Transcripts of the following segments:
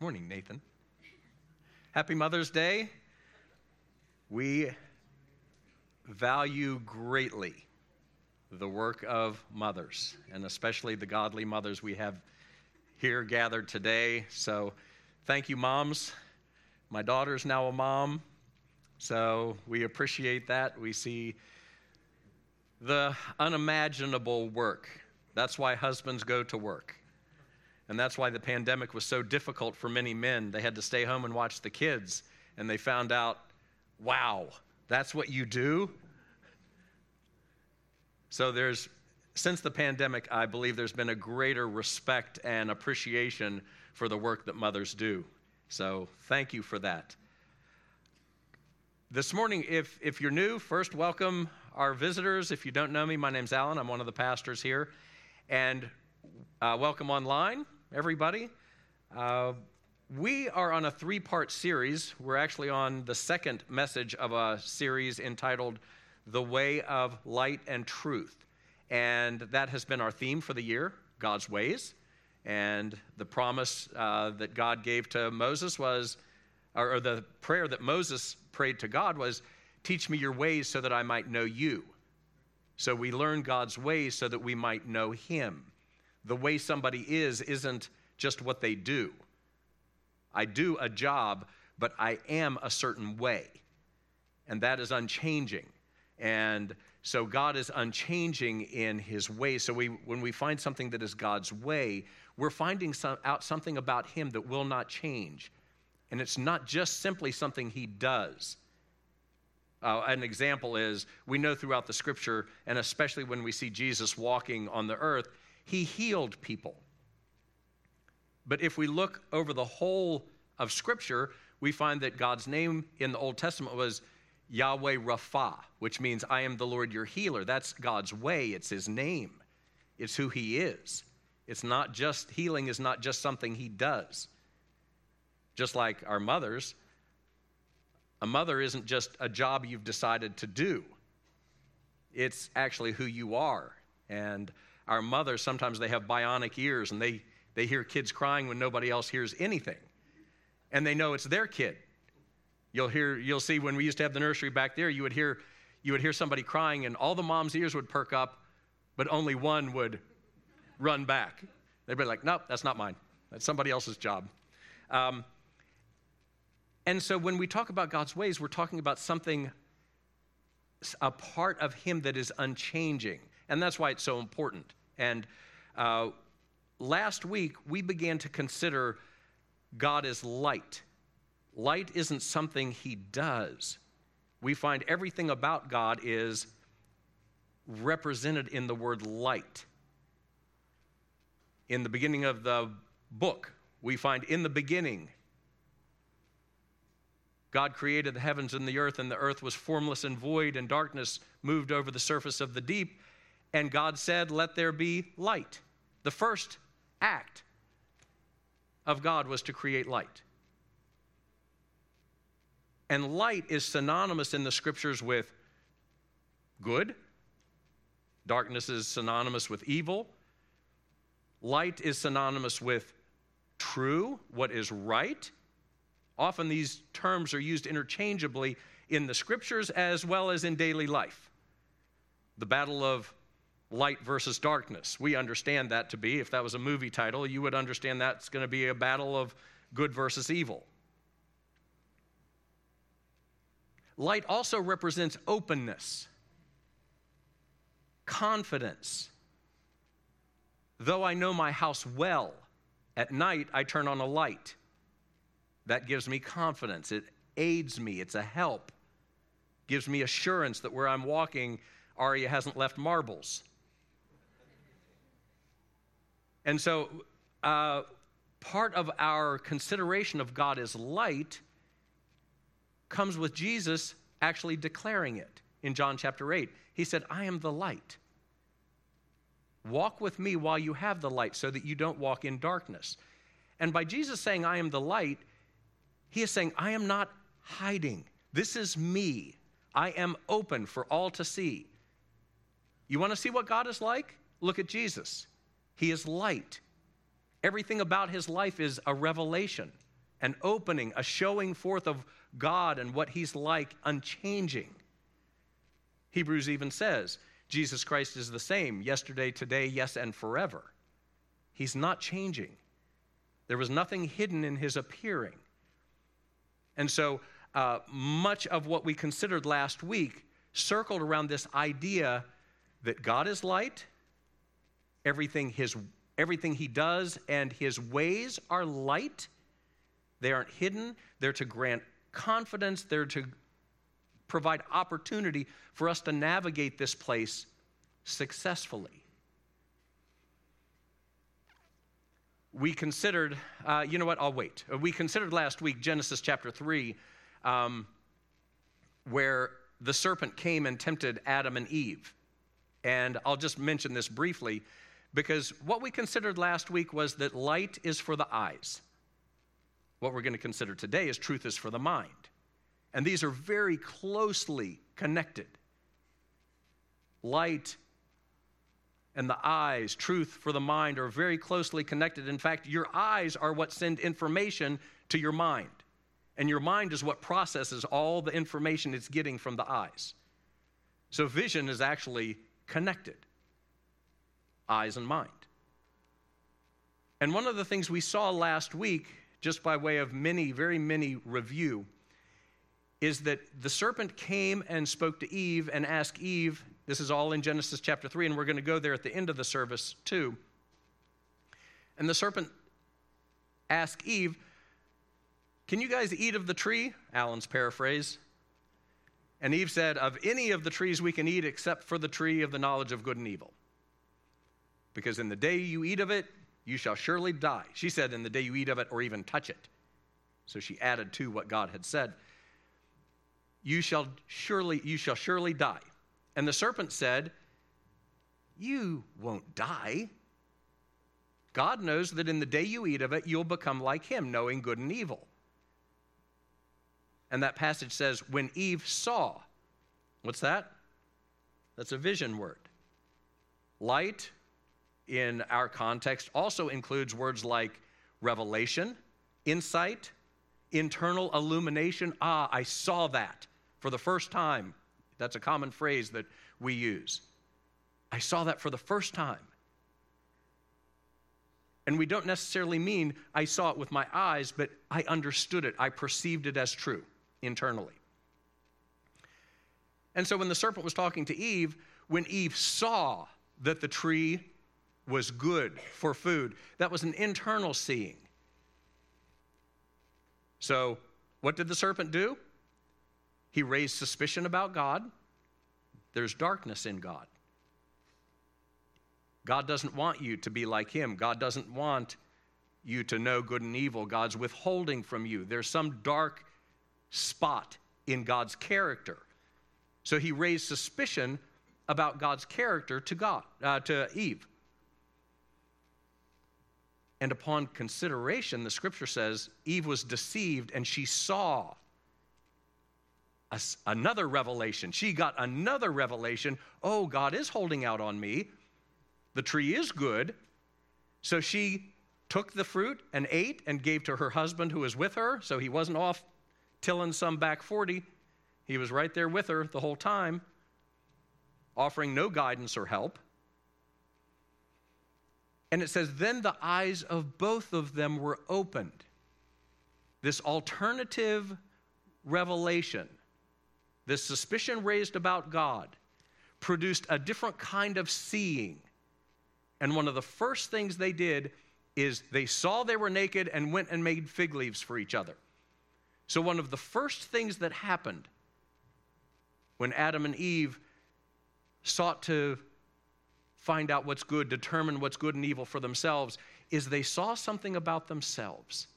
Morning, Nathan. Happy Mother's Day. We value greatly the work of mothers, and especially the godly mothers we have here gathered today. So, thank you, moms. My daughter's now a mom, so we appreciate that. We see the unimaginable work. That's why husbands go to work. And that's why the pandemic was so difficult for many men. They had to stay home and watch the kids, and they found out, wow, that's what you do? So there's, since the pandemic, I believe there's been a greater respect and appreciation for the work that mothers do. So thank you for that. This morning, if, if you're new, first welcome our visitors. If you don't know me, my name's Alan. I'm one of the pastors here. And uh, welcome online everybody. Uh, we are on a three part series. We're actually on the second message of a series entitled The Way of Light and Truth. And that has been our theme for the year God's ways. And the promise uh, that God gave to Moses was, or, or the prayer that Moses prayed to God was, Teach me your ways so that I might know you. So we learn God's ways so that we might know him the way somebody is isn't just what they do. I do a job, but I am a certain way. And that is unchanging. And so God is unchanging in his way. So we, when we find something that is God's way, we're finding some, out something about him that will not change. And it's not just simply something he does. Uh, an example is we know throughout the scripture, and especially when we see Jesus walking on the earth, he healed people. But if we look over the whole of Scripture, we find that God's name in the Old Testament was Yahweh Rapha, which means I am the Lord your healer. That's God's way, it's his name, it's who he is. It's not just, healing is not just something he does. Just like our mothers, a mother isn't just a job you've decided to do, it's actually who you are. And our mothers, sometimes they have bionic ears and they, they hear kids crying when nobody else hears anything. And they know it's their kid. You'll hear, you'll see when we used to have the nursery back there, you would hear, you would hear somebody crying and all the mom's ears would perk up, but only one would run back. They'd be like, nope, that's not mine. That's somebody else's job. Um, and so when we talk about God's ways, we're talking about something, a part of Him that is unchanging. And that's why it's so important. And uh, last week, we began to consider God as light. Light isn't something He does. We find everything about God is represented in the word light. In the beginning of the book, we find in the beginning, God created the heavens and the earth, and the earth was formless and void, and darkness moved over the surface of the deep and God said, Let there be light. The first act of God was to create light. And light is synonymous in the scriptures with good, darkness is synonymous with evil, light is synonymous with true, what is right. Often these terms are used interchangeably in the scriptures as well as in daily life. The battle of light versus darkness. We understand that to be, if that was a movie title, you would understand that's going to be a battle of good versus evil. Light also represents openness, confidence. Though I know my house well, at night I turn on a light. That gives me confidence. It aids me. It's a help. Gives me assurance that where I'm walking, Aria hasn't left marbles. And so, uh, part of our consideration of God as light comes with Jesus actually declaring it in John chapter 8. He said, I am the light. Walk with me while you have the light so that you don't walk in darkness. And by Jesus saying, I am the light, he is saying, I am not hiding. This is me. I am open for all to see. You want to see what God is like? Look at Jesus. He is light. Everything about his life is a revelation. an opening, a showing forth of God and what He's like, unchanging. Hebrews even says Jesus Christ is the same yesterday, today, yes, and forever. He's not changing. There was nothing hidden in His appearing. And so, uh, much of what we considered last week circled around this idea that God is light, everything, his, everything He does and His ways are light. They aren't hidden, they're to grant confidence, they're to provide opportunity for us to navigate this place successfully. We considered, uh, you know what, I'll wait. We considered last week Genesis chapter 3, um, where the serpent came and tempted Adam and Eve. And I'll just mention this briefly because what we considered last week was that light is for the eyes. What we're going to consider today is truth is for the mind. And these are very closely connected. Light and the eyes, truth for the mind, are very closely connected. In fact, your eyes are what send information to your mind. And your mind is what processes all the information it's getting from the eyes. So vision is actually connected eyes and mind. And one of the things we saw last week, just by way of many, very many review, is that the serpent came and spoke to Eve and asked Eve, this is all in Genesis chapter 3, and we're going to go there at the end of the service too. And the serpent asked Eve, Can you guys eat of the tree? Alan's paraphrase. And Eve said, Of any of the trees we can eat except for the tree of the knowledge of good and evil. Because in the day you eat of it, you shall surely die. She said, In the day you eat of it or even touch it. So she added to what God had said. You shall surely, you shall surely die. And the serpent said, You won't die. God knows that in the day you eat of it, you'll become like him, knowing good and evil. And that passage says, When Eve saw, what's that? That's a vision word. Light, in our context, also includes words like revelation, insight, internal illumination. Ah, I saw that for the first time. That's a common phrase that we use. I saw that for the first time. And we don't necessarily mean I saw it with my eyes, but I understood it. I perceived it as true internally. And so when the serpent was talking to Eve, when Eve saw that the tree was good for food, that was an internal seeing. So, what did the serpent do? He raised suspicion about God. There's darkness in God. God doesn't want you to be like Him. God doesn't want you to know good and evil. God's withholding from you. There's some dark spot in God's character. So he raised suspicion about God's character to God, uh, to Eve. And upon consideration, the scripture says Eve was deceived and she saw a, another revelation. She got another revelation. Oh, God is holding out on me. The tree is good. So she took the fruit and ate and gave to her husband who was with her. So he wasn't off tilling some back 40. He was right there with her the whole time, offering no guidance or help. And it says, Then the eyes of both of them were opened. This alternative revelation this suspicion raised about God produced a different kind of seeing. And one of the first things they did is they saw they were naked and went and made fig leaves for each other. So, one of the first things that happened when Adam and Eve sought to find out what's good, determine what's good and evil for themselves, is they saw something about themselves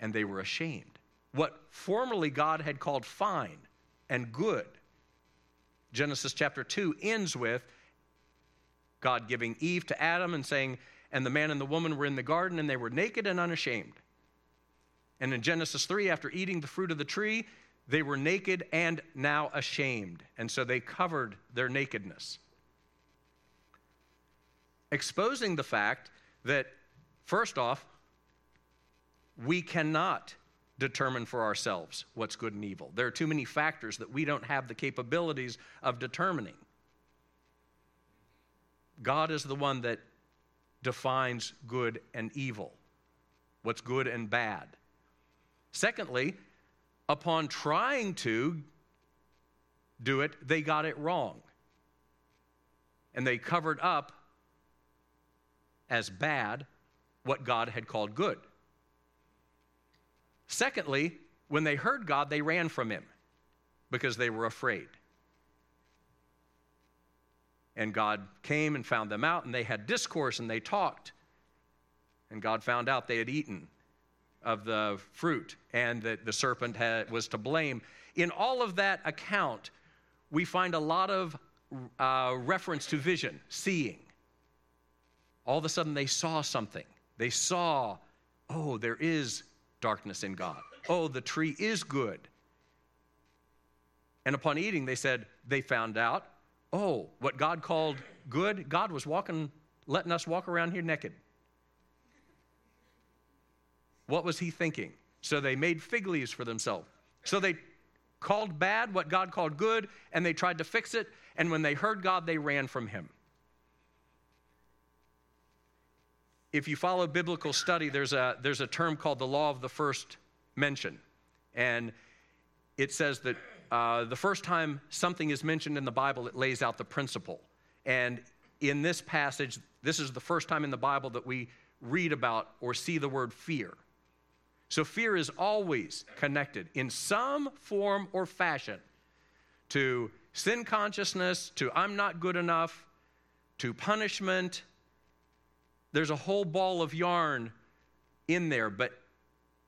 and they were ashamed what formerly God had called fine and good. Genesis chapter 2 ends with God giving Eve to Adam and saying, And the man and the woman were in the garden and they were naked and unashamed. And in Genesis 3, after eating the fruit of the tree, they were naked and now ashamed. And so they covered their nakedness. Exposing the fact that, first off, we cannot determine for ourselves what's good and evil. There are too many factors that we don't have the capabilities of determining. God is the one that defines good and evil, what's good and bad. Secondly, upon trying to do it, they got it wrong. And they covered up as bad what God had called good. Secondly, when they heard God, they ran from him because they were afraid. And God came and found them out, and they had discourse and they talked. And God found out they had eaten of the fruit and that the serpent had, was to blame. In all of that account, we find a lot of uh, reference to vision, seeing. All of a sudden, they saw something. They saw, oh, there is darkness in God. Oh, the tree is good. And upon eating, they said, they found out, oh, what God called good, God was walking, letting us walk around here naked. What was he thinking? So they made fig leaves for themselves. So they called bad what God called good, and they tried to fix it. And when they heard God, they ran from him. if you follow biblical study, there's a, there's a term called the law of the first mention. And it says that uh, the first time something is mentioned in the Bible, it lays out the principle. And in this passage, this is the first time in the Bible that we read about or see the word fear. So fear is always connected in some form or fashion to sin consciousness, to I'm not good enough, to punishment, there's a whole ball of yarn in there, but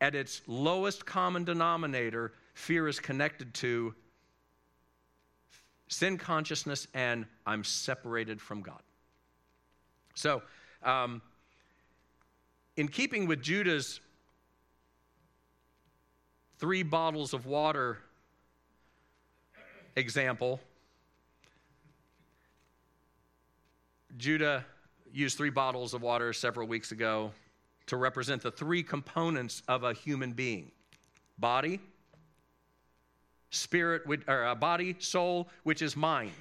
at its lowest common denominator, fear is connected to sin consciousness and I'm separated from God. So, um, in keeping with Judah's three bottles of water example, Judah used three bottles of water several weeks ago to represent the three components of a human being body, spirit, or a body, soul, which is mind,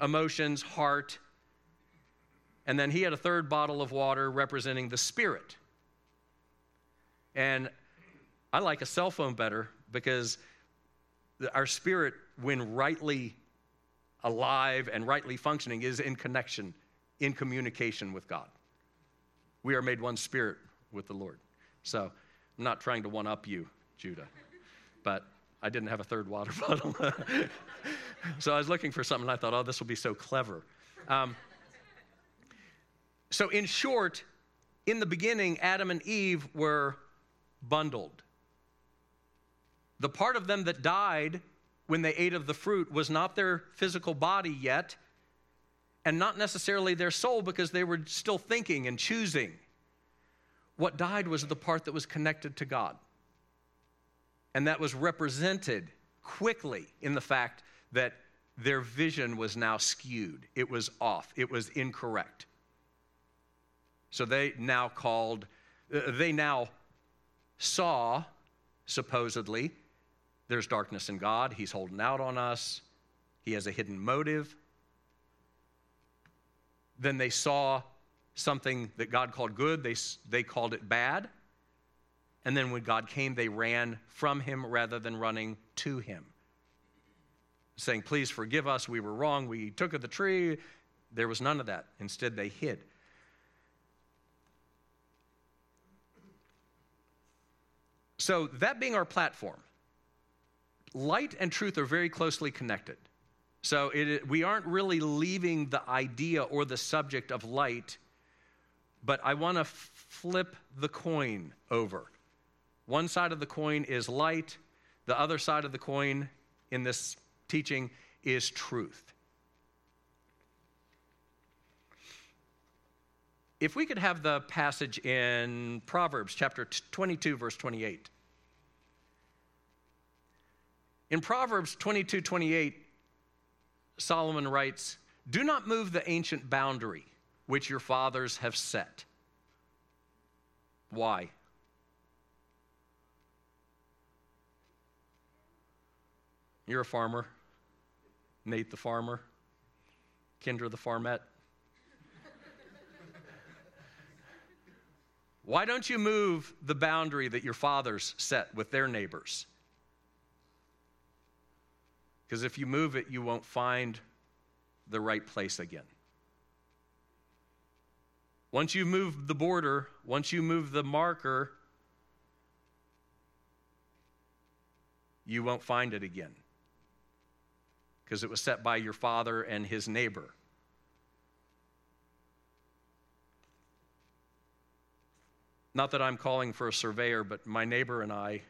emotions, heart. And then he had a third bottle of water representing the spirit. And I like a cell phone better because our spirit, when rightly alive and rightly functioning, is in connection in communication with God. We are made one spirit with the Lord. So I'm not trying to one up you, Judah, but I didn't have a third water bottle. so I was looking for something, and I thought, oh, this will be so clever. Um, so, in short, in the beginning, Adam and Eve were bundled. The part of them that died when they ate of the fruit was not their physical body yet, and not necessarily their soul because they were still thinking and choosing. What died was the part that was connected to God. And that was represented quickly in the fact that their vision was now skewed, it was off, it was incorrect. So they now called, uh, they now saw, supposedly, there's darkness in God, He's holding out on us, He has a hidden motive. Then they saw something that God called good, they, they called it bad. And then when God came, they ran from him rather than running to him, saying, Please forgive us, we were wrong, we took of the tree. There was none of that. Instead, they hid. So, that being our platform, light and truth are very closely connected. So it, we aren't really leaving the idea or the subject of light, but I want to flip the coin over. One side of the coin is light, the other side of the coin in this teaching is truth. If we could have the passage in Proverbs chapter 22, verse 28. In Proverbs 22 28, Solomon writes, Do not move the ancient boundary which your fathers have set. Why? You're a farmer, Nate the farmer, Kendra the farmette. Why don't you move the boundary that your fathers set with their neighbors? Because if you move it, you won't find the right place again. Once you move the border, once you move the marker, you won't find it again. Because it was set by your father and his neighbor. Not that I'm calling for a surveyor, but my neighbor and I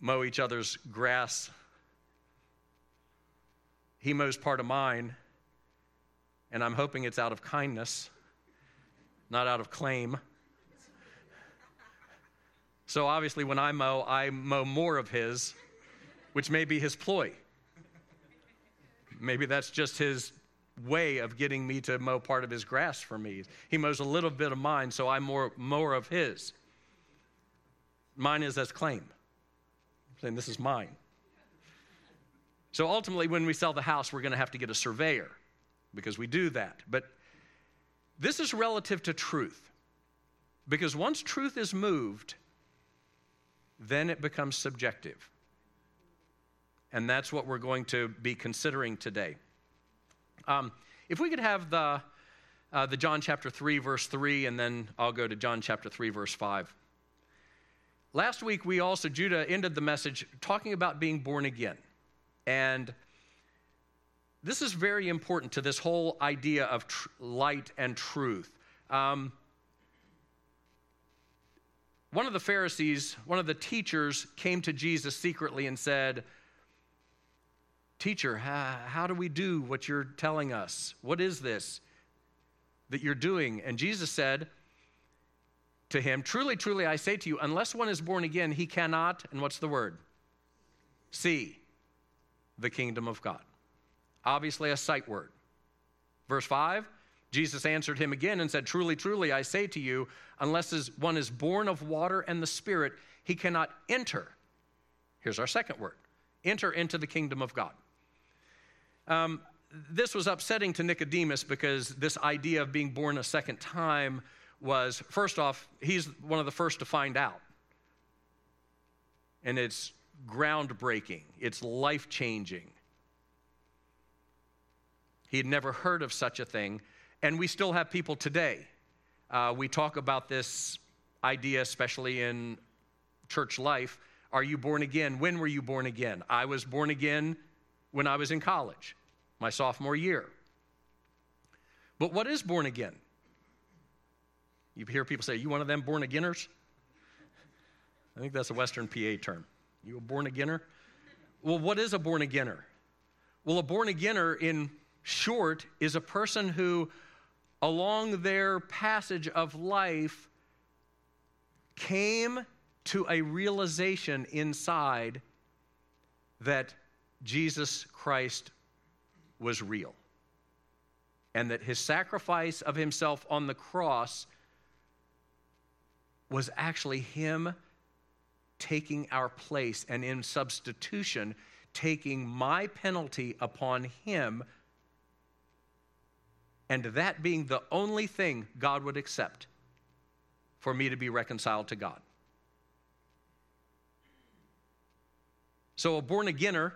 mow each other's grass. He mows part of mine, and I'm hoping it's out of kindness, not out of claim. So obviously, when I mow, I mow more of his, which may be his ploy. Maybe that's just his way of getting me to mow part of his grass for me. He mows a little bit of mine, so I mow more of his. Mine is as claim. I'm saying this is mine. So ultimately, when we sell the house, we're going to have to get a surveyor because we do that. But this is relative to truth. Because once truth is moved, then it becomes subjective. And that's what we're going to be considering today. Um, if we could have the, uh, the John chapter 3, verse 3, and then I'll go to John chapter 3, verse 5. Last week, we also, Judah ended the message talking about being born again. And this is very important to this whole idea of tr- light and truth. Um, one of the Pharisees, one of the teachers, came to Jesus secretly and said, Teacher, how, how do we do what you're telling us? What is this that you're doing? And Jesus said to him, Truly, truly, I say to you, unless one is born again, he cannot, and what's the word? See the kingdom of God. Obviously, a sight word. Verse 5 Jesus answered him again and said, Truly, truly, I say to you, unless one is born of water and the Spirit, he cannot enter. Here's our second word enter into the kingdom of God. Um, this was upsetting to Nicodemus because this idea of being born a second time was, first off, he's one of the first to find out. And it's groundbreaking, it's life changing. He had never heard of such a thing, and we still have people today. Uh, we talk about this idea, especially in church life. Are you born again? When were you born again? I was born again when I was in college my sophomore year. But what is born again? You hear people say, You one of them born againers? I think that's a Western PA term. You a born againer? Well, what is a born againer? Well, a born againer, in short, is a person who, along their passage of life, came to a realization inside that Jesus Christ was real and that his sacrifice of himself on the cross was actually him taking our place and in substitution taking my penalty upon him and that being the only thing God would accept for me to be reconciled to God. So a born againer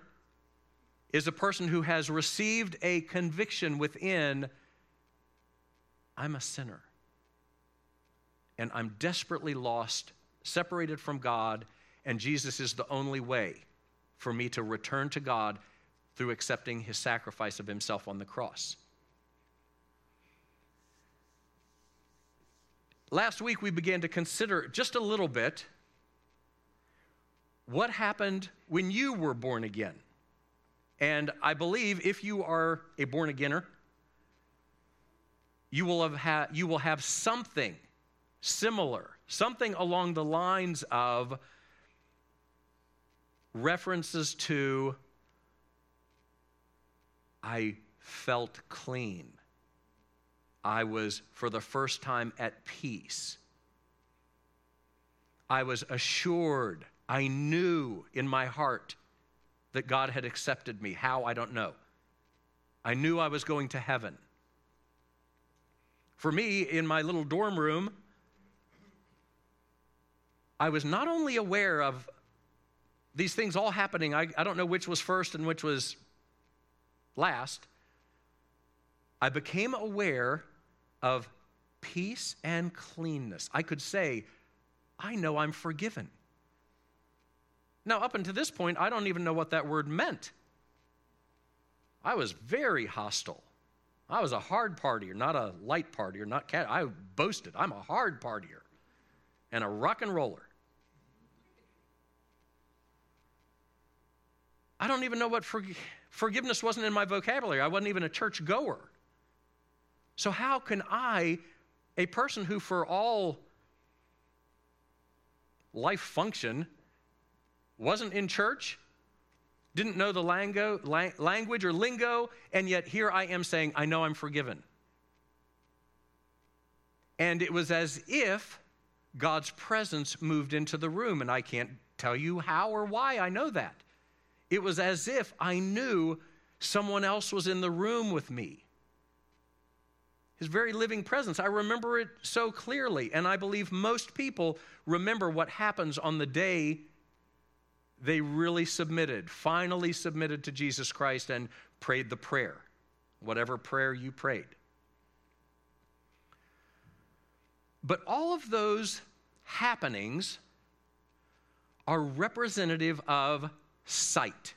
is a person who has received a conviction within I'm a sinner. And I'm desperately lost, separated from God, and Jesus is the only way for me to return to God through accepting his sacrifice of himself on the cross. Last week, we began to consider just a little bit what happened when you were born again. And I believe if you are a born againer, you will have, ha- you will have something similar, something along the lines of references to I felt clean. I was, for the first time, at peace. I was assured. I knew in my heart that God had accepted me. How, I don't know. I knew I was going to heaven. For me, in my little dorm room, I was not only aware of these things all happening, I, I don't know which was first and which was last. I became aware of peace and cleanness. I could say, I know I'm forgiven. Now, up until this point, I don't even know what that word meant. I was very hostile. I was a hard partier, not a light partier, not cat. I boasted, I'm a hard partier and a rock and roller. I don't even know what forgiveness wasn't in my vocabulary. I wasn't even a church goer. So, how can I, a person who for all life function wasn't in church, didn't know the lango, language or lingo, and yet here I am saying, I know I'm forgiven. And it was as if God's presence moved into the room, and I can't tell you how or why I know that. It was as if I knew someone else was in the room with me. His very living presence. I remember it so clearly, and I believe most people remember what happens on the day they really submitted, finally submitted to Jesus Christ and prayed the prayer, whatever prayer you prayed. But all of those happenings are representative of sight,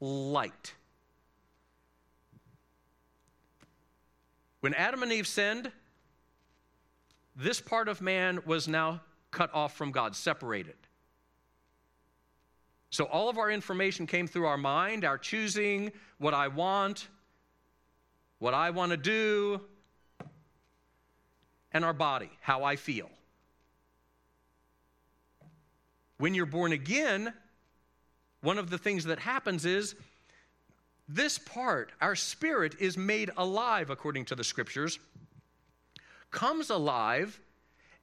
light. When Adam and Eve sinned, this part of man was now cut off from God, separated. So all of our information came through our mind, our choosing, what I want, what I want to do, and our body, how I feel. When you're born again, one of the things that happens is this part, our spirit, is made alive according to the scriptures, comes alive,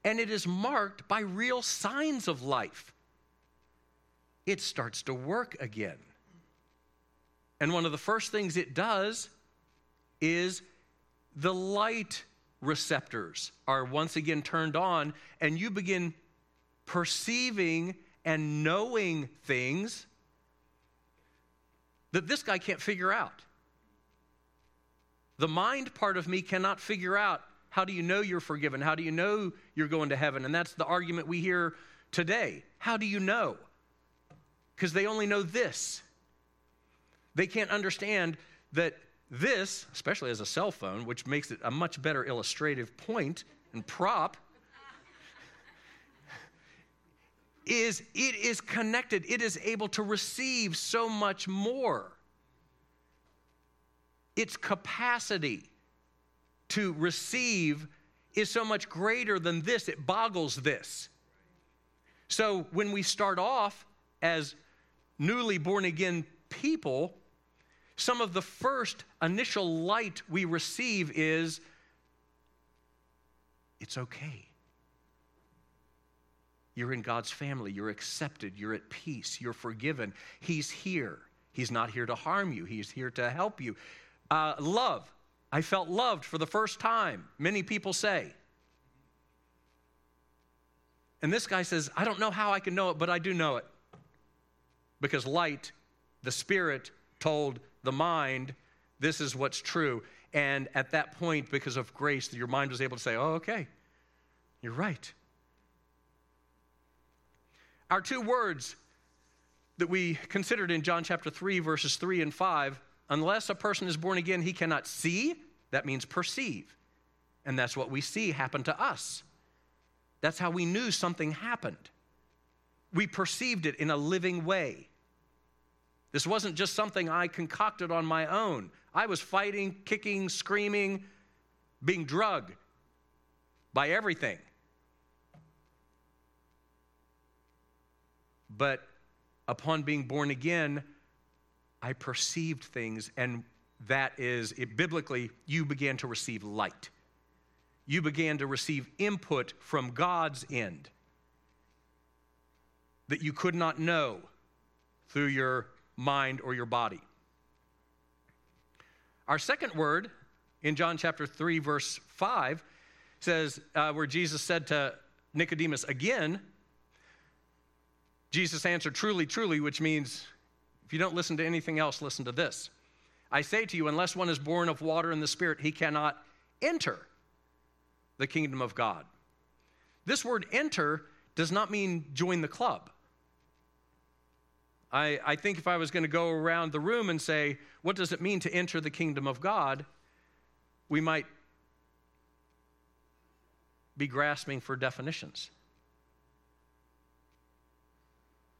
and it is marked by real signs of life it starts to work again. And one of the first things it does is the light receptors are once again turned on, and you begin perceiving and knowing things that this guy can't figure out. The mind part of me cannot figure out how do you know you're forgiven? How do you know you're going to heaven? And that's the argument we hear today. How do you know? because they only know this. They can't understand that this, especially as a cell phone, which makes it a much better illustrative point and prop, is it is connected. It is able to receive so much more. Its capacity to receive is so much greater than this, it boggles this. So when we start off as newly born again people, some of the first initial light we receive is it's okay. You're in God's family. You're accepted. You're at peace. You're forgiven. He's here. He's not here to harm you, He's here to help you. Uh, love. I felt loved for the first time, many people say. And this guy says, I don't know how I can know it, but I do know it because light, the Spirit, told the mind, this is what's true. And at that point, because of grace, your mind was able to say, oh, okay, you're right. Our two words that we considered in John chapter 3, verses 3 and 5 unless a person is born again, he cannot see, that means perceive. And that's what we see happen to us. That's how we knew something happened we perceived it in a living way. This wasn't just something I concocted on my own. I was fighting, kicking, screaming, being drugged by everything. But upon being born again, I perceived things, and that is, it, biblically, you began to receive light. You began to receive input from God's end that you could not know through your mind, or your body. Our second word in John chapter 3, verse 5 says, uh, where Jesus said to Nicodemus again, Jesus answered, Truly, truly, which means if you don't listen to anything else, listen to this. I say to you, unless one is born of water and the Spirit, he cannot enter the kingdom of God. This word enter does not mean join the club. I, I think if I was going to go around the room and say, What does it mean to enter the kingdom of God? we might be grasping for definitions.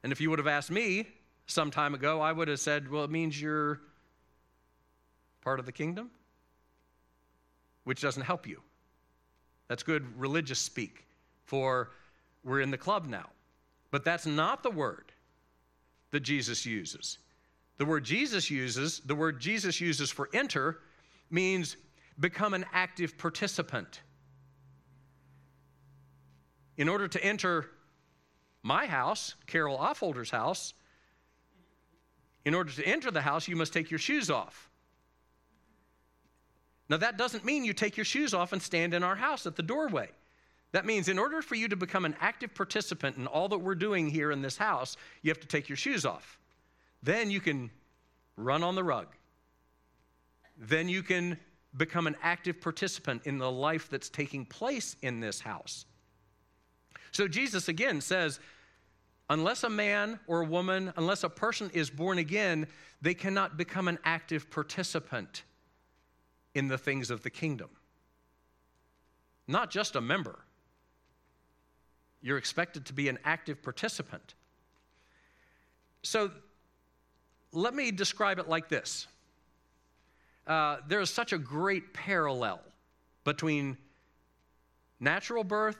And if you would have asked me some time ago, I would have said, Well, it means you're part of the kingdom, which doesn't help you. That's good religious speak for we're in the club now. But that's not the word that Jesus uses. The word Jesus uses, the word Jesus uses for enter, means become an active participant. In order to enter my house, Carol Offholder's house, in order to enter the house, you must take your shoes off. Now, that doesn't mean you take your shoes off and stand in our house at the doorway. That means in order for you to become an active participant in all that we're doing here in this house, you have to take your shoes off. Then you can run on the rug. Then you can become an active participant in the life that's taking place in this house. So Jesus again says, unless a man or a woman, unless a person is born again, they cannot become an active participant in the things of the kingdom. Not just a member, you're expected to be an active participant. So let me describe it like this uh, there is such a great parallel between natural birth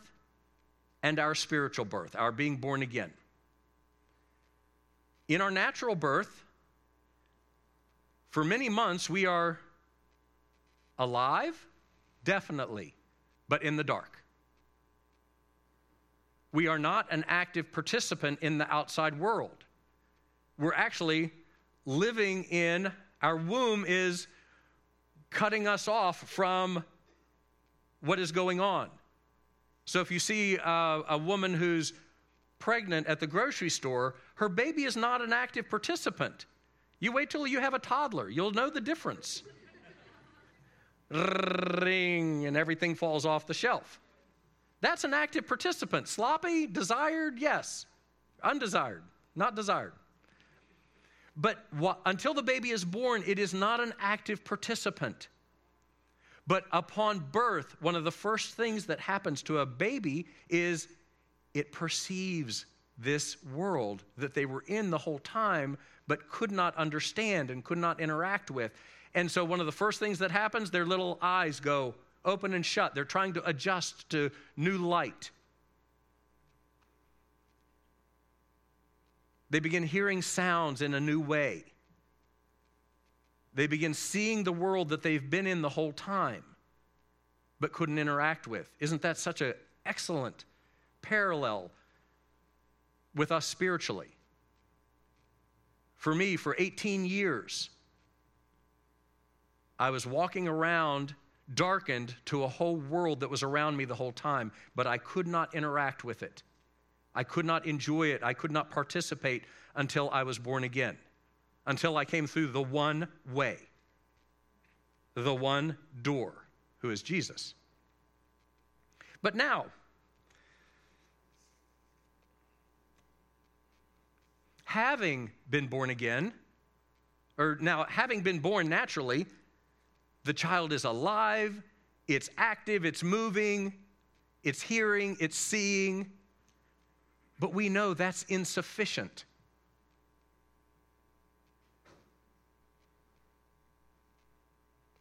and our spiritual birth, our being born again. In our natural birth, for many months, we are alive, definitely, but in the dark. We are not an active participant in the outside world. We're actually living in, our womb is cutting us off from what is going on. So if you see a, a woman who's pregnant at the grocery store, her baby is not an active participant. You wait till you have a toddler, you'll know the difference. Ring, and everything falls off the shelf. That's an active participant. Sloppy, desired, yes. Undesired, not desired. But wh- until the baby is born, it is not an active participant. But upon birth, one of the first things that happens to a baby is it perceives this world that they were in the whole time, but could not understand and could not interact with. And so, one of the first things that happens, their little eyes go open and shut. They're trying to adjust to new light. They begin hearing sounds in a new way. They begin seeing the world that they've been in the whole time, but couldn't interact with. Isn't that such an excellent parallel with us spiritually? For me, for 18 years, I was walking around darkened to a whole world that was around me the whole time, but I could not interact with it. I could not enjoy it. I could not participate until I was born again, until I came through the one way, the one door, who is Jesus. But now, having been born again, or now having been born naturally, the child is alive, it's active, it's moving, it's hearing, it's seeing, but we know that's insufficient.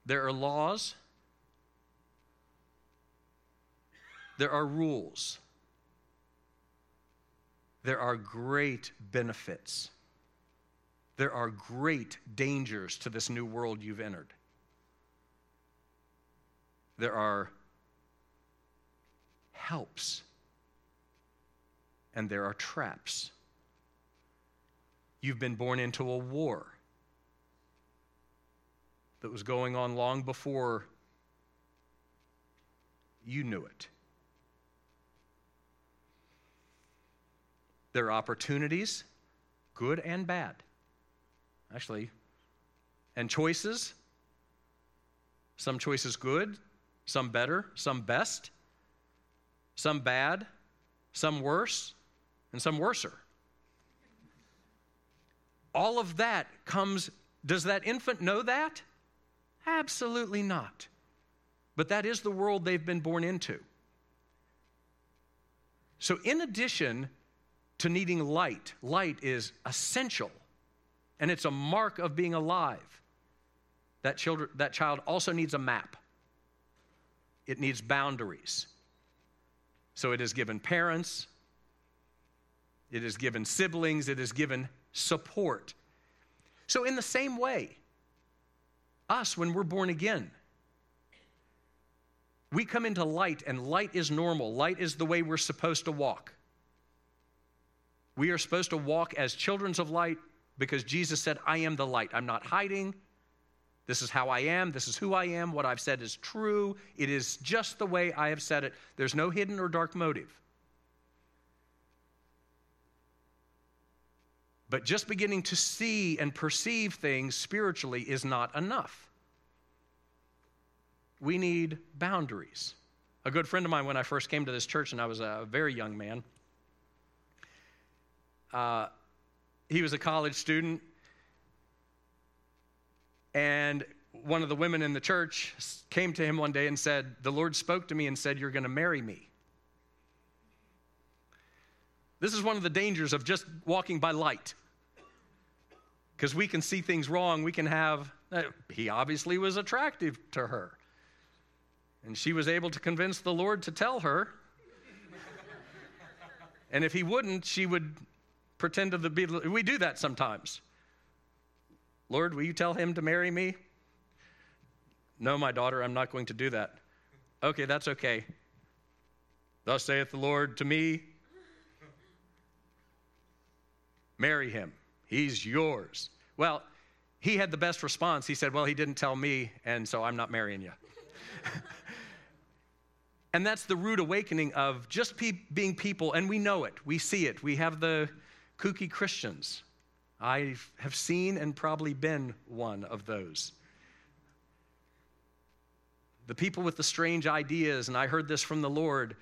There are laws, there are rules, there are great benefits, there are great dangers to this new world you've entered. There are helps and there are traps. You've been born into a war that was going on long before you knew it. There are opportunities, good and bad, actually, and choices. Some choices good, some better, some best, some bad, some worse, and some worser. All of that comes, does that infant know that? Absolutely not. But that is the world they've been born into. So, in addition to needing light, light is essential and it's a mark of being alive. That, children, that child also needs a map, it needs boundaries. So, it is given parents, it is given siblings, it is given support. So, in the same way, us, when we're born again, we come into light, and light is normal. Light is the way we're supposed to walk. We are supposed to walk as children of light because Jesus said, I am the light. I'm not hiding. This is how I am. This is who I am. What I've said is true. It is just the way I have said it. There's no hidden or dark motive. But just beginning to see and perceive things spiritually is not enough. We need boundaries. A good friend of mine, when I first came to this church and I was a very young man, uh, he was a college student. And one of the women in the church came to him one day and said, The Lord spoke to me and said, You're going to marry me. This is one of the dangers of just walking by light. Because we can see things wrong. We can have, uh, he obviously was attractive to her. And she was able to convince the Lord to tell her. and if he wouldn't, she would pretend to be. We do that sometimes. Lord, will you tell him to marry me? No, my daughter, I'm not going to do that. Okay, that's okay. Thus saith the Lord to me Marry him. He's yours. Well, he had the best response. He said, Well, he didn't tell me, and so I'm not marrying you. and that's the rude awakening of just pe- being people, and we know it. We see it. We have the kooky Christians. I have seen and probably been one of those. The people with the strange ideas, and I heard this from the Lord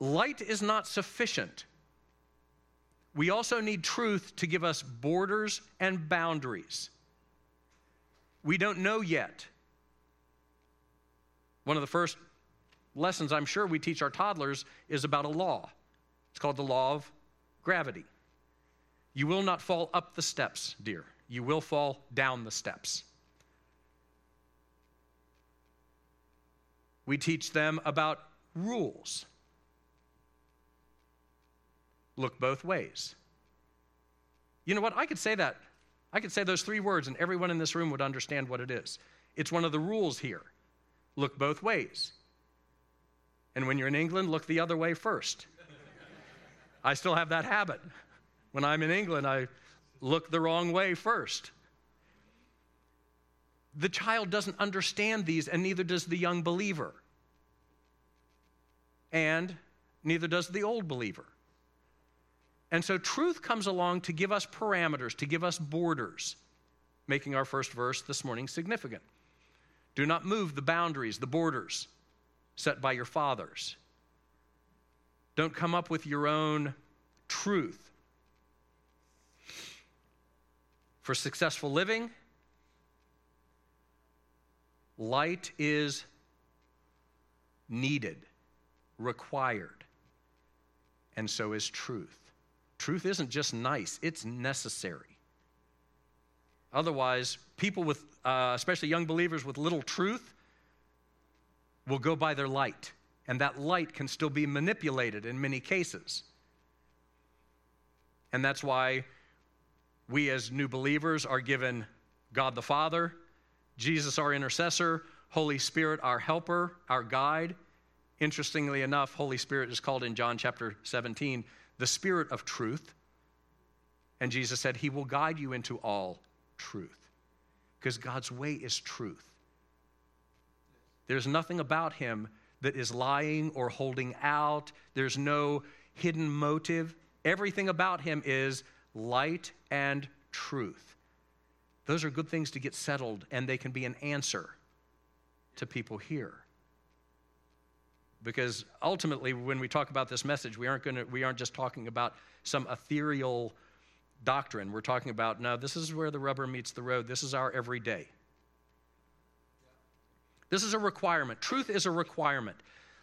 light is not sufficient we also need truth to give us borders and boundaries. We don't know yet. One of the first lessons I'm sure we teach our toddlers is about a law. It's called the law of gravity. You will not fall up the steps, dear. You will fall down the steps. We teach them about rules look both ways. You know what? I could say that. I could say those three words, and everyone in this room would understand what it is. It's one of the rules here look both ways. And when you're in England, look the other way first. I still have that habit. When I'm in England, I look the wrong way first. The child doesn't understand these, and neither does the young believer. And neither does the old believer. And so truth comes along to give us parameters, to give us borders, making our first verse this morning significant. Do not move the boundaries, the borders set by your fathers. Don't come up with your own truth. For successful living, light is needed, required, and so is truth. Truth isn't just nice, it's necessary. Otherwise, people with, uh, especially young believers with little truth, will go by their light. And that light can still be manipulated in many cases. And that's why we, as new believers, are given God the Father, Jesus, our intercessor, Holy Spirit, our helper, our guide. Interestingly enough, Holy Spirit is called in John chapter 17 the Spirit of truth. And Jesus said, He will guide you into all truth. Because God's way is truth. There's nothing about Him that is lying or holding out, there's no hidden motive. Everything about Him is light and truth. Those are good things to get settled, and they can be an answer to people here. Because ultimately, when we talk about this message, we aren't, gonna, we aren't just talking about some ethereal doctrine. We're talking about, no, this is where the rubber meets the road. This is our everyday. This is a requirement. Truth is a requirement.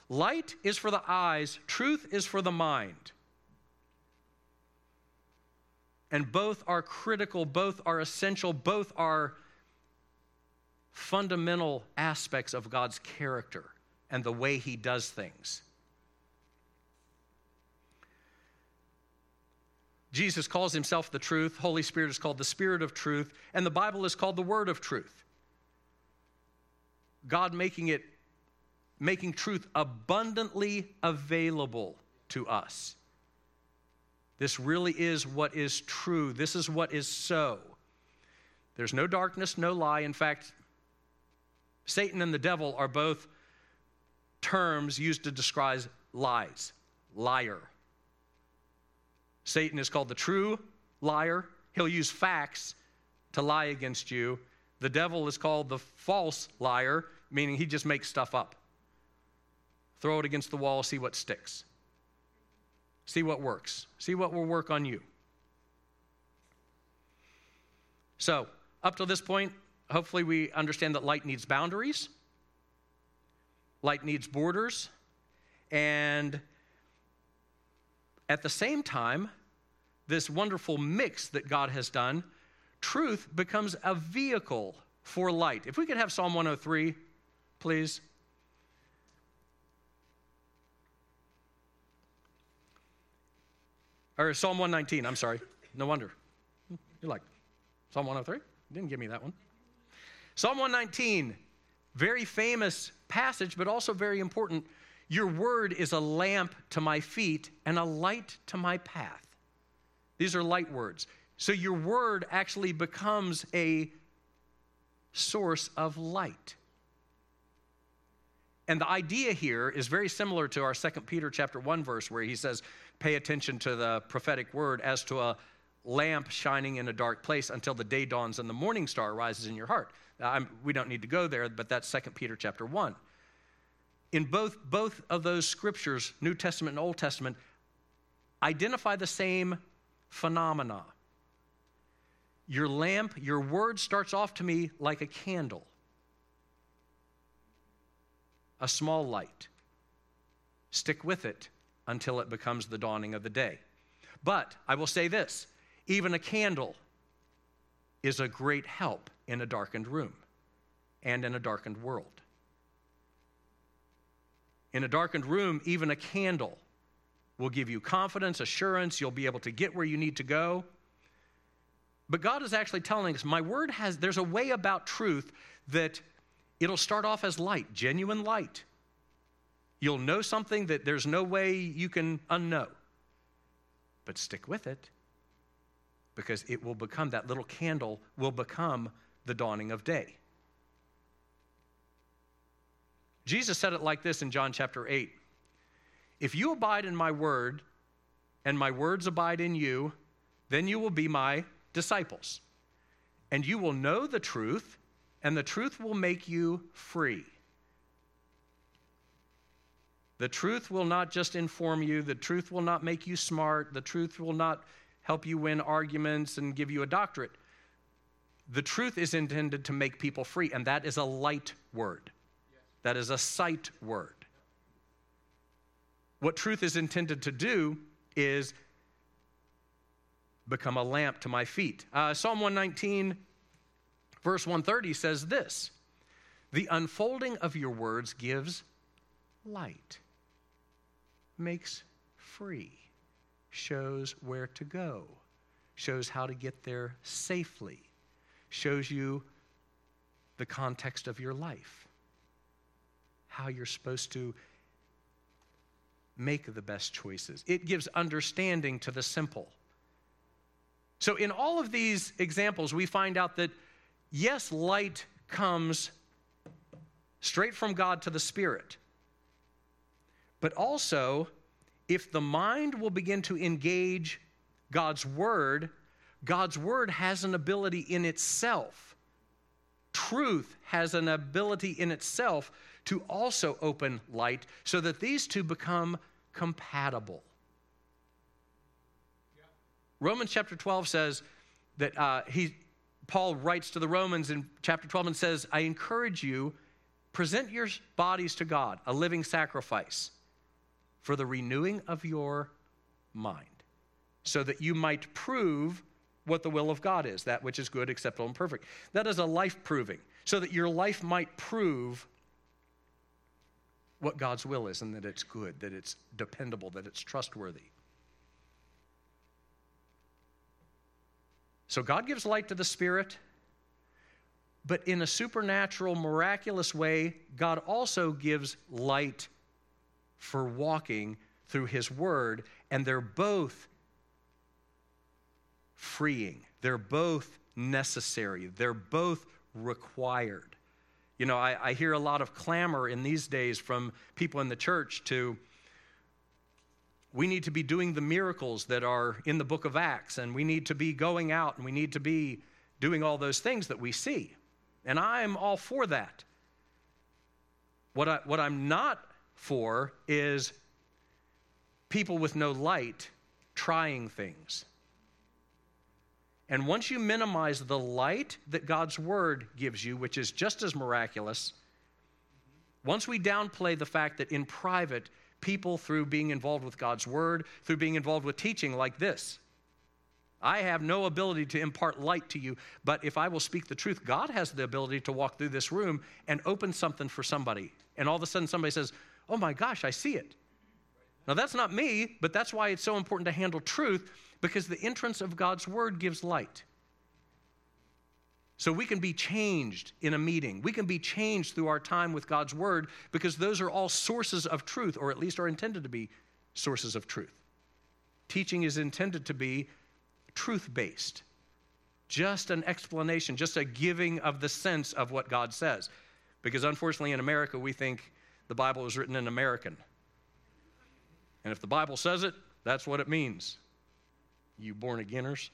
Light is for the eyes, truth is for the mind. And both are critical, both are essential, both are fundamental aspects of God's character and the way He does things. Jesus calls himself the truth, Holy Spirit is called the Spirit of truth, and the Bible is called the Word of truth. God making it making truth abundantly available to us. This really is what is true. This is what is so. There's no darkness, no lie. In fact, Satan and the devil are both terms used to describe lies, liar. Satan is called the true liar. He'll use facts to lie against you. The devil is called the false liar, meaning he just makes stuff up. Throw it against the wall, see what sticks. See what works. See what will work on you. So, up to this point, hopefully we understand that light needs boundaries, light needs borders, and at the same time, this wonderful mix that God has done, truth becomes a vehicle for light. If we could have Psalm 103, please. Or Psalm 119, I'm sorry. No wonder. You're like, Psalm 103? Didn't give me that one. Psalm 119, very famous passage, but also very important. Your word is a lamp to my feet and a light to my path. These are light words. So your word actually becomes a source of light. And the idea here is very similar to our 2 Peter chapter 1 verse where he says, "Pay attention to the prophetic word as to a lamp shining in a dark place until the day dawns and the morning star rises in your heart." I'm, we don't need to go there, but that's 2 Peter chapter 1. In both, both of those scriptures, New Testament and Old Testament, identify the same phenomena. Your lamp, your word starts off to me like a candle a small light. Stick with it until it becomes the dawning of the day. But I will say this even a candle is a great help in a darkened room and in a darkened world. In a darkened room, even a candle will give you confidence, assurance, you'll be able to get where you need to go. But God is actually telling us, my word has, there's a way about truth that It'll start off as light, genuine light. You'll know something that there's no way you can unknow. But stick with it because it will become, that little candle will become the dawning of day. Jesus said it like this in John chapter 8 If you abide in my word, and my words abide in you, then you will be my disciples. And you will know the truth, and the truth will make you free. The truth will not just inform you, the truth will not make you smart, the truth will not help you win arguments and give you a doctorate. The truth is intended to make people free, and that is a light word. That is a sight word. What truth is intended to do is become a lamp to my feet. Uh, Psalm 119 Verse 130 says this The unfolding of your words gives light, makes free, shows where to go, shows how to get there safely, shows you the context of your life, how you're supposed to make the best choices. It gives understanding to the simple. So, in all of these examples, we find out that yes, light comes straight from God to the Spirit. But also, if the mind will begin to engage God's Word, God's Word has an ability in itself. Truth has an ability in itself to also open light so that these two become compatible. Romans chapter 12 says that uh, he, Paul writes to the Romans in chapter 12 and says, I encourage you, present your bodies to God, a living sacrifice, for the renewing of your mind, so that you might prove what the will of God is, that which is good, acceptable, and perfect. That is a life proving, so that your life might prove what God's will is and that it's good, that it's dependable, that it's trustworthy. So God gives light to the Spirit, but in a supernatural, miraculous way, God also gives light for walking through His Word, and they're both freeing. They're both necessary. They're both required. You know, I, I, hear a lot of clamor in these days from people in the church to we need to be doing the miracles that are in the book of Acts, and we need to be going out and we need to be doing all those things that we see. And I'm all for that. What, I, what I'm not for is people with no light trying things. And once you minimize the light that God's word gives you, which is just as miraculous, once we downplay the fact that in private people through being involved with God's Word, through being involved with teaching like this. I have no ability to impart light to you, but if I will speak the truth, God has the ability to walk through this room and open something for somebody. And all of a sudden, somebody says, Oh my gosh, I see it. Now, that's not me, but that's why it's so important to handle truth because the entrance of God's Word gives light. So we can be changed in a meeting. We can be changed through our time with God's Word because those are all sources of truth, or at least are intended to be sources of truth. Teaching is intended to be truth based, just an explanation, just a giving of the sense of what God says. Because unfortunately, in America, we think the Bible is written in American. And if the Bible says it, that's what it means. You born againers.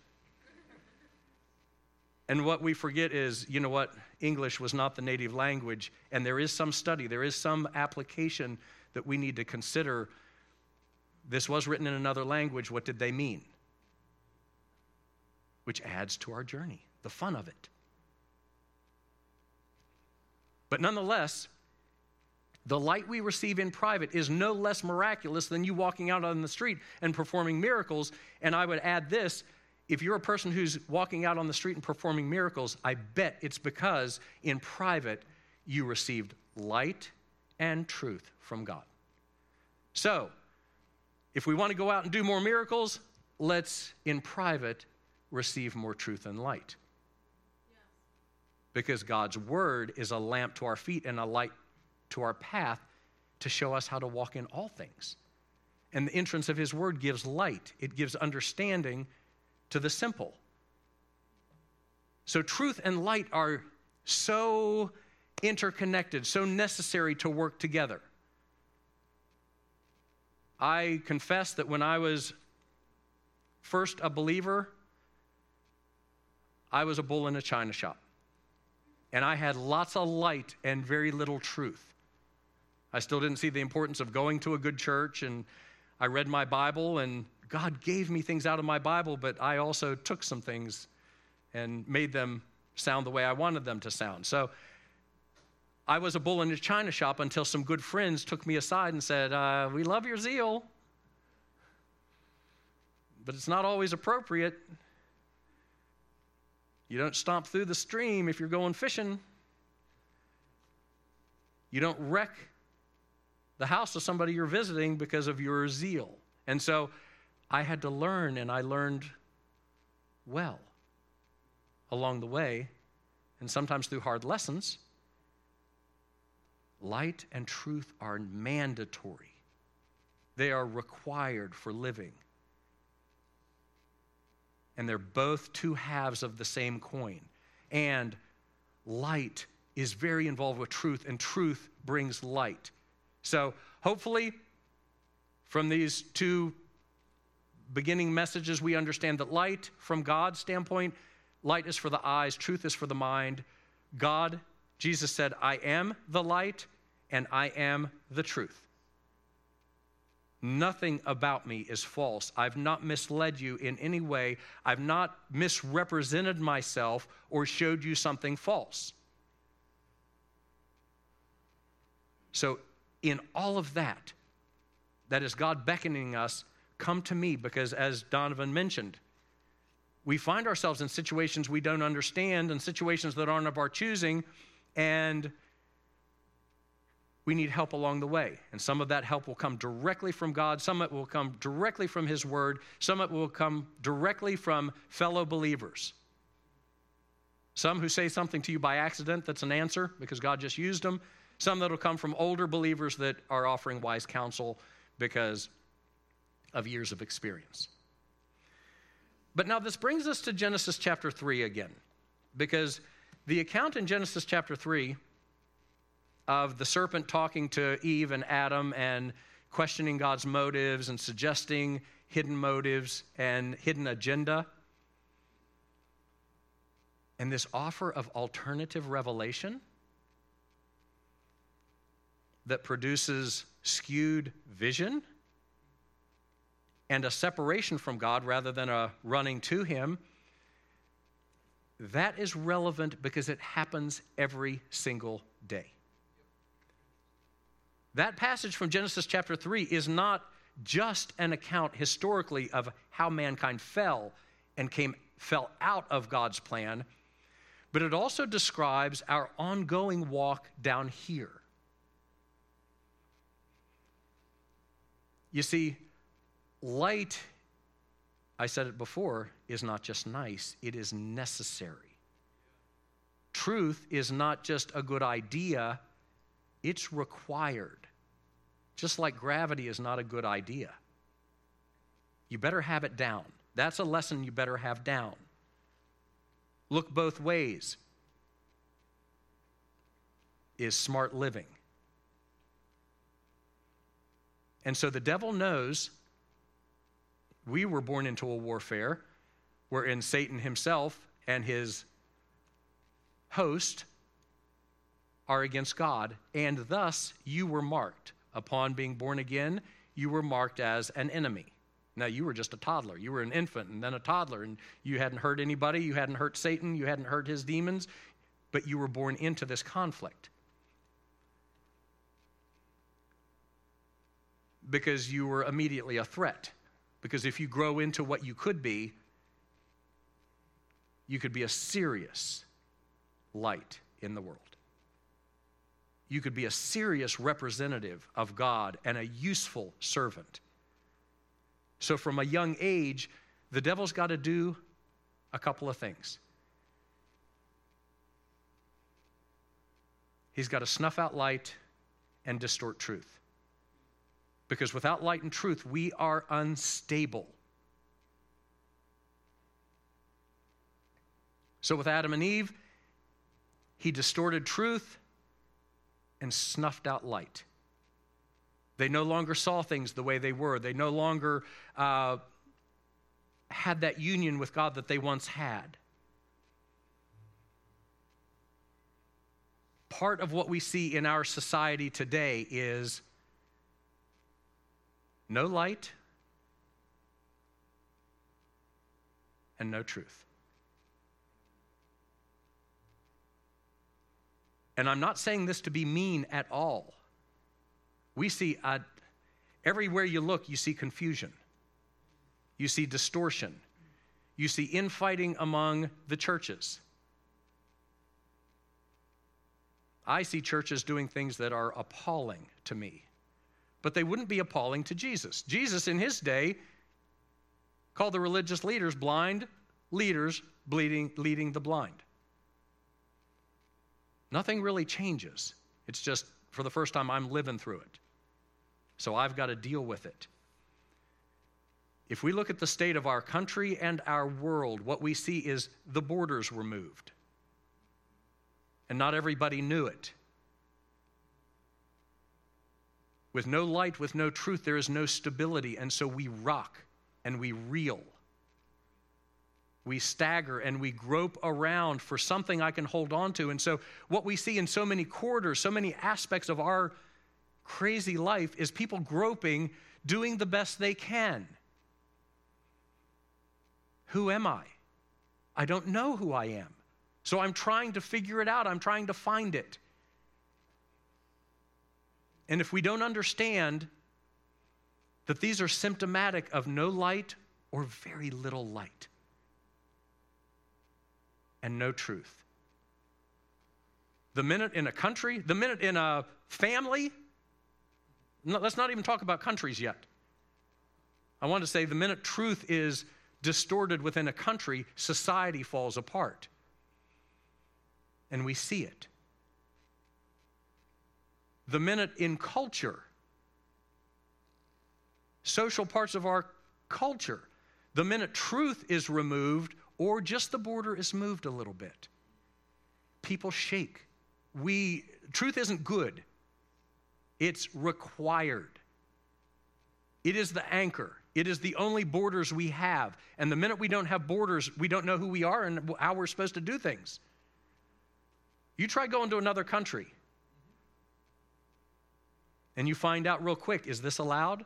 And what we forget is, you know what? English was not the native language, and there is some study, there is some application that we need to consider. This was written in another language. What did they mean? Which adds to our journey, the fun of it. But nonetheless, the light we receive in private is no less miraculous than you walking out on the street and performing miracles. And I would add this if you're a person who's walking out on the street and performing miracles, I bet it's because in private you received light and truth from God. So, if we want to go out and do more miracles, let's in private receive more truth and light. Because God's word is a lamp to our feet and a light to our path to show us how to walk in all things. And the entrance of his word gives light, it gives understanding to the simple. So, truth and light are so interconnected, so necessary to work together. I confess that when I was first a believer, I was a bull in a china shop. And I had lots of light and very little truth. I still didn't see the importance of going to a good church, and I read my Bible and God gave me things out of my Bible, but I also took some things and made them sound the way I wanted them to sound. So I was a bull in a china shop until some good friends took me aside and said, uh, We love your zeal, but it's not always appropriate. You don't stomp through the stream if you're going fishing. You don't wreck the house of somebody you're visiting because of your zeal. And so I had to learn, and I learned well along the way, and sometimes through hard lessons. Light and truth are mandatory, they are required for living. and they're both two halves of the same coin. And light is very involved with truth, and truth brings light. So, hopefully, from these two beginning messages, we understand that light, from God's standpoint, light is for the eyes, truth is for the mind. God, Jesus said, I am the light and I am the truth. Nothing about me is false. I've not misled you in any way. I've not misrepresented myself or showed you something false. So, in all of that, that is God beckoning us, come to me, because as Donovan mentioned, we find ourselves in situations we don't understand and situations that aren't of our choosing, and we need help along the way. And some of that help will come directly from God, some of it will come directly from His Word, some of it will come directly from fellow believers. Some who say something to you by accident that's an answer because God just used them. Some that'll come from older believers that are offering wise counsel because of years of experience. But now this brings us to Genesis chapter 3 again, because the account in Genesis chapter 3 of the serpent talking to Eve and Adam and questioning God's motives and suggesting hidden motives and hidden agenda. And this offer of alternative revelation that produces skewed vision and a separation from God rather than a running to Him, that is relevant because it happens every single day. That passage from Genesis chapter 3 is not just an account historically of how mankind fell and came fell out of God's plan, but it also describes our ongoing walk down here. You see, light, I said it before, is not just nice, it is necessary. Truth is not just a good idea, it's required. Just like gravity is not a good idea. You better have it down. That's a lesson you better have down. Look both ways is smart living. And so the devil knows we were born into a warfare wherein Satan himself and his host are against God, and thus you were marked upon being born again, you were marked as an enemy. Now, you were just a toddler. You were an infant and then a toddler, and you hadn't hurt anybody. You hadn't hurt Satan. You hadn't hurt his demons, but you were born into this conflict. Because you were immediately a threat. Because if you grow into what you could be, you could be a serious light in the world you could be a serious representative of God and a useful servant. So, from a young age, the devil's got to do a couple of things. He's got to snuff out light and distort truth. Because without light and truth, we are unstable. So, with Adam and Eve, he distorted truth and snuffed out light. They no longer saw things the way they were. They no longer uh, had that union with God that they once had. Part of what we see in our society today is no light and no truth. And I'm not saying this to be mean at all. We see uh, everywhere you look, you see confusion, you see distortion, you see infighting among the churches. I see churches doing things that are appalling to me, but they wouldn't be appalling to Jesus. Jesus, in his day, called the religious leaders blind leaders bleeding, leading the blind. Nothing really changes. It's just for the first time I'm living through it. So I've got to deal with it. If we look at the state of our country and our world, what we see is the borders were moved. And not everybody knew it. With no light, with no truth, there is no stability. And so we rock and we reel. We stagger and we grope around for something I can hold on to. And so, what we see in so many quarters, so many aspects of our crazy life, is people groping, doing the best they can. Who am I? I don't know who I am. So I'm trying to figure it out, I'm trying to find it. And if we don't understand that these are symptomatic of no light or very little light and no truth, the minute in a country, the minute in a family, no, let's not even talk about countries yet. I want to say the minute truth is distorted within a country, society falls apart. And we see it. The minute in culture, social parts of our culture, the minute truth is removed or just the border is moved a little bit, people shake. We, truth isn't good, it's required. It is the anchor. It is the only borders we have. And the minute we don't have borders, we don't know who we are and how we're supposed to do things. You try going to another country and you find out real quick is this allowed?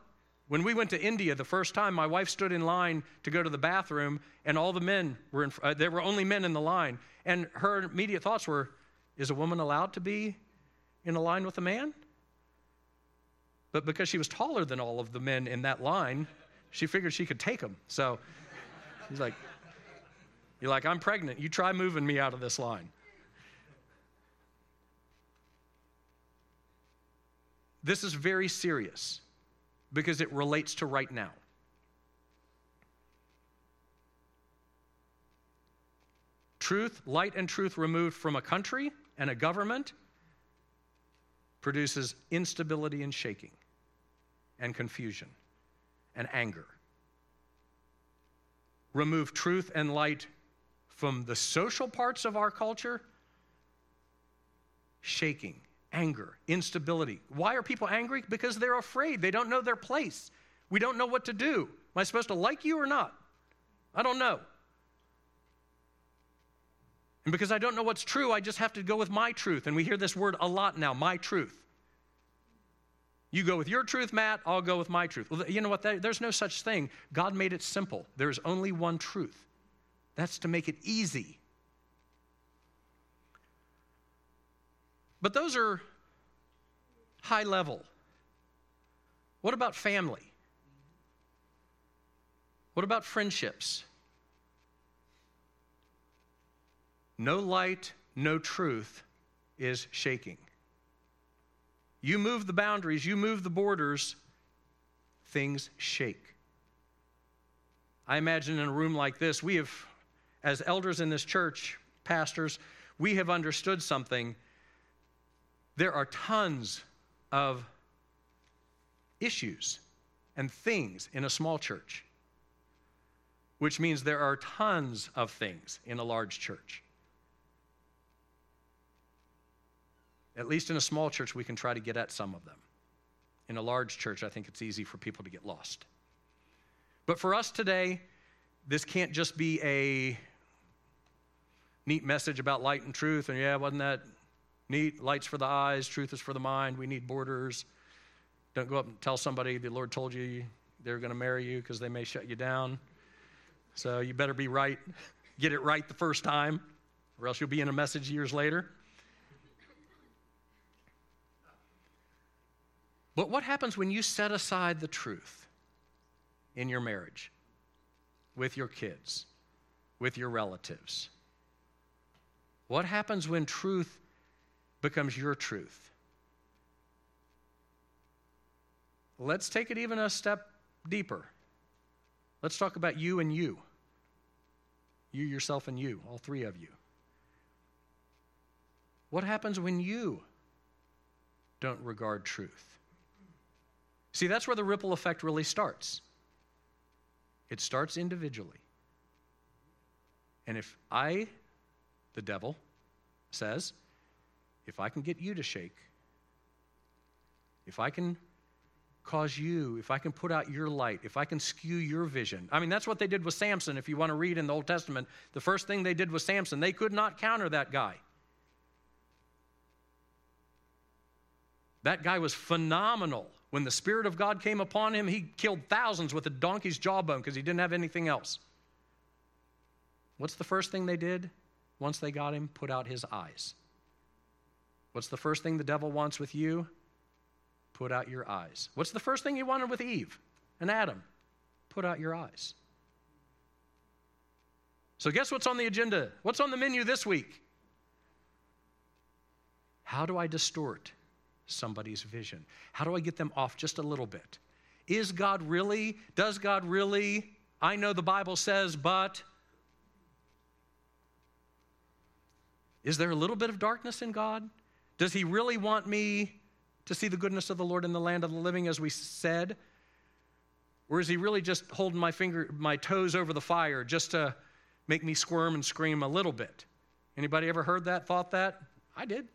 When we went to India the first time, my wife stood in line to go to the bathroom, and all the men were in, uh, there were only men in the line. And her immediate thoughts were, is a woman allowed to be in a line with a man? But because she was taller than all of the men in that line, she figured she could take him. So he's like, You're like, I'm pregnant. You try moving me out of this line. This is very serious because it relates to right now. Truth, light and truth removed from a country and a government produces instability and shaking and confusion and anger. Remove truth and light from the social parts of our culture, shaking, anger, instability. Why are people angry? Because they're afraid. They don't know their place. We don't know what to do. Am I supposed to like you or not? I don't know. And because I don't know what's true, I just have to go with my truth. And we hear this word a lot now my truth. You go with your truth, Matt, I'll go with my truth. Well, you know what? There's no such thing. God made it simple. There's only one truth. That's to make it easy. But those are high level. What about family? What about friendships? No light, no truth is shaking. You move the boundaries, you move the borders, things shake. I imagine in a room like this, we have, as elders in this church, pastors, we have understood something. There are tons of issues and things in a small church, which means there are tons of things in a large church. At least in a small church, we can try to get at some of them. In a large church, I think it's easy for people to get lost. But for us today, this can't just be a neat message about light and truth. And yeah, wasn't that neat? Light's for the eyes, truth is for the mind. We need borders. Don't go up and tell somebody the Lord told you they're going to marry you because they may shut you down. So you better be right. Get it right the first time, or else you'll be in a message years later. But what happens when you set aside the truth in your marriage, with your kids, with your relatives? What happens when truth becomes your truth? Let's take it even a step deeper. Let's talk about you and you. You, yourself, and you, all three of you. What happens when you don't regard truth? See, that's where the ripple effect really starts. It starts individually. And if I, the devil, says, if I can get you to shake, if I can cause you, if I can put out your light, if I can skew your vision. I mean, that's what they did with Samson. If you want to read in the Old Testament, the first thing they did with Samson, they could not counter that guy. That guy was phenomenal. When the Spirit of God came upon him, he killed thousands with a donkey's jawbone because he didn't have anything else. What's the first thing they did once they got him? Put out his eyes. What's the first thing the devil wants with you? Put out your eyes. What's the first thing he wanted with Eve and Adam? Put out your eyes. So, guess what's on the agenda? What's on the menu this week? How do I distort somebody's vision? How do I get them off just a little bit? Is God really? Does God really? I know the Bible says, but. Is there a little bit of darkness in God? Does He really want me to see the goodness of the Lord in the land of the living, as we said? Or is He really just holding my finger, my toes over the fire just to make me squirm and scream a little bit? Anybody ever heard that, thought that? I did.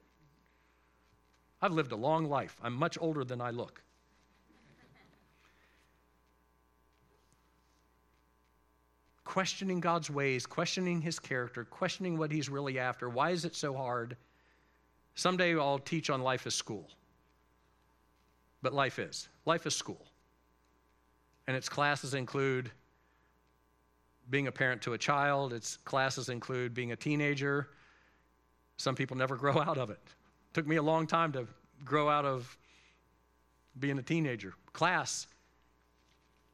I've lived a long life. I'm much older than I look. questioning God's ways, questioning his character, questioning what he's really after. Why is it so hard? Someday I'll teach on life as school. But life is. Life is school. And its classes include being a parent to a child, its classes include being a teenager. Some people never grow out of it. took me a long time to grow out of being a teenager. Class,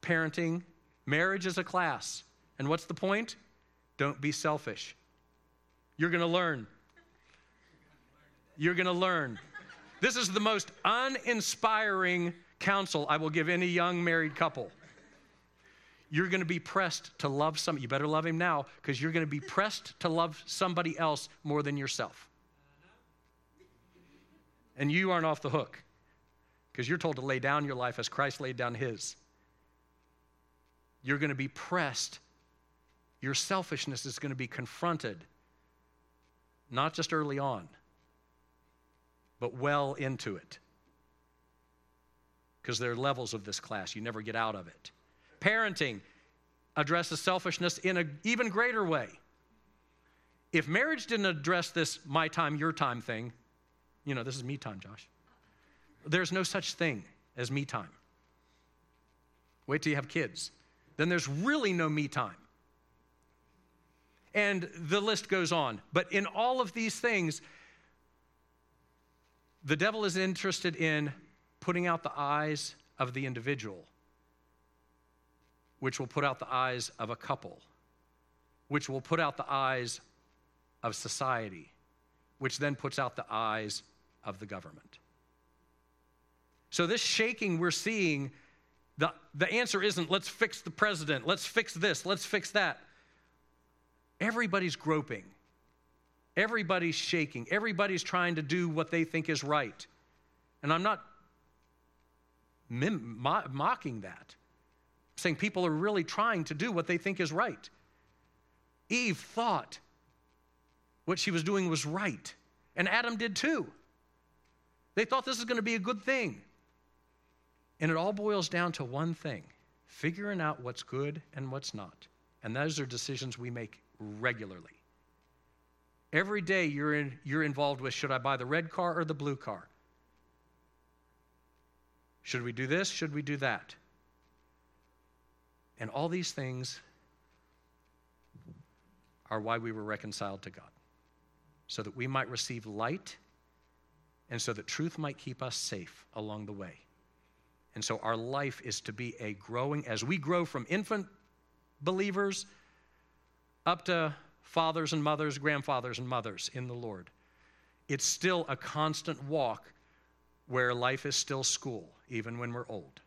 parenting, marriage is a class. And what's the point? Don't be selfish. You're going to learn. You're going to learn. This is the most uninspiring counsel I will give any young married couple. You're going to be pressed to love some. You better love him now because you're going to be pressed to love somebody else more than yourself. And you aren't off the hook because you're told to lay down your life as Christ laid down his. You're going to be pressed your selfishness is going to be confronted, not just early on, but well into it. Because there are levels of this class, you never get out of it. Parenting addresses selfishness in an even greater way. If marriage didn't address this my time, your time thing, you know, this is me time, Josh. There's no such thing as me time. Wait till you have kids. Then there's really no me time and the list goes on. But in all of these things, the devil is interested in putting out the eyes of the individual, which will put out the eyes of a couple, which will put out the eyes of society, which then puts out the eyes of the government. So, this shaking we're seeing, the, the answer isn't let's fix the president, let's fix this, let's fix that. Everybody's groping. Everybody's shaking. Everybody's trying to do what they think is right. And I'm not mim- mo- mocking that. I'm saying people are really trying to do what they think is right. Eve thought what she was doing was right, and Adam did too. They thought this is going to be a good thing. And it all boils down to one thing figuring out what's good and what's not. And those are decisions we make regularly. Every day you're, in, you're involved with should I buy the red car or the blue car? Should we do this? Should we do that? And all these things are why we were reconciled to God, so that we might receive light and so that truth might keep us safe along the way. And so our life is to be a growing, as we grow from infant believers up to fathers and mothers, grandfathers and mothers in the Lord. It's still a constant walk where life is still school, even when we're old.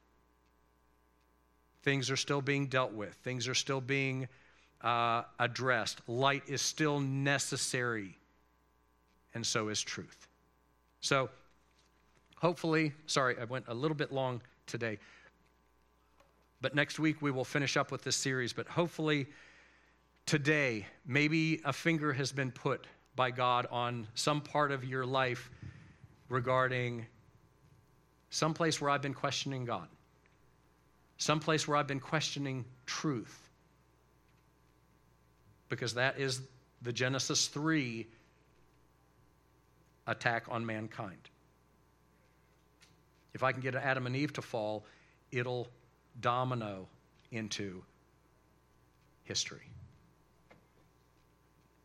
Things are still being dealt with, things are still being uh, addressed. Light is still necessary, and so is truth. So, hopefully, sorry, I went a little bit long today. But next week we will finish up with this series. But hopefully, today, maybe a finger has been put by God on some part of your life regarding some place where I've been questioning God, some place where I've been questioning truth. Because that is the Genesis 3 attack on mankind. If I can get Adam and Eve to fall, it'll domino into history,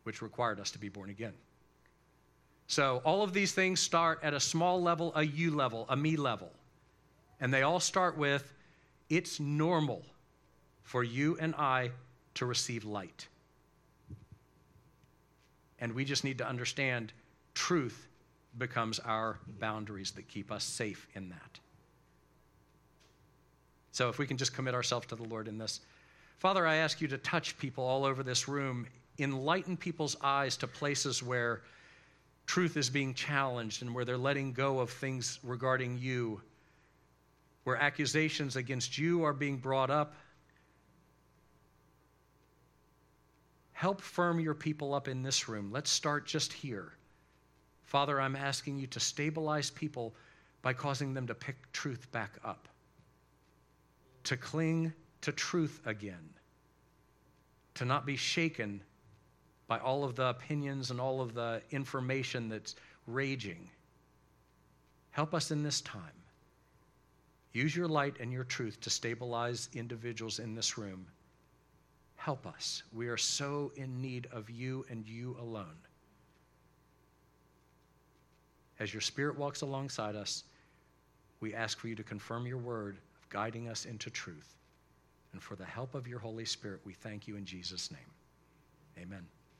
which required us to be born again. So, all of these things start at a small level, a you level, a me level. And they all start with it's normal for you and I to receive light. And we just need to understand truth becomes our boundaries that keep us safe in that. So if we can just commit ourselves to the Lord in this. Father, I ask you to touch people all over this room, enlighten people's eyes to places where truth is being challenged and where they're letting go of things regarding you, where accusations against you are being brought up. Help firm your people up in this room. Let's start just here. Father, I'm asking you to stabilize people by causing them to pick truth back up to cling to truth again, to not be shaken by all of the opinions and all of the information that's raging. Help us in this time. Use your light and your truth to stabilize individuals in this room. Help us. We are so in need of you and you alone. As your Spirit walks alongside us, we ask for you to confirm your word of guiding us into truth. And for the help of your Holy Spirit, we thank you in Jesus' name. Amen.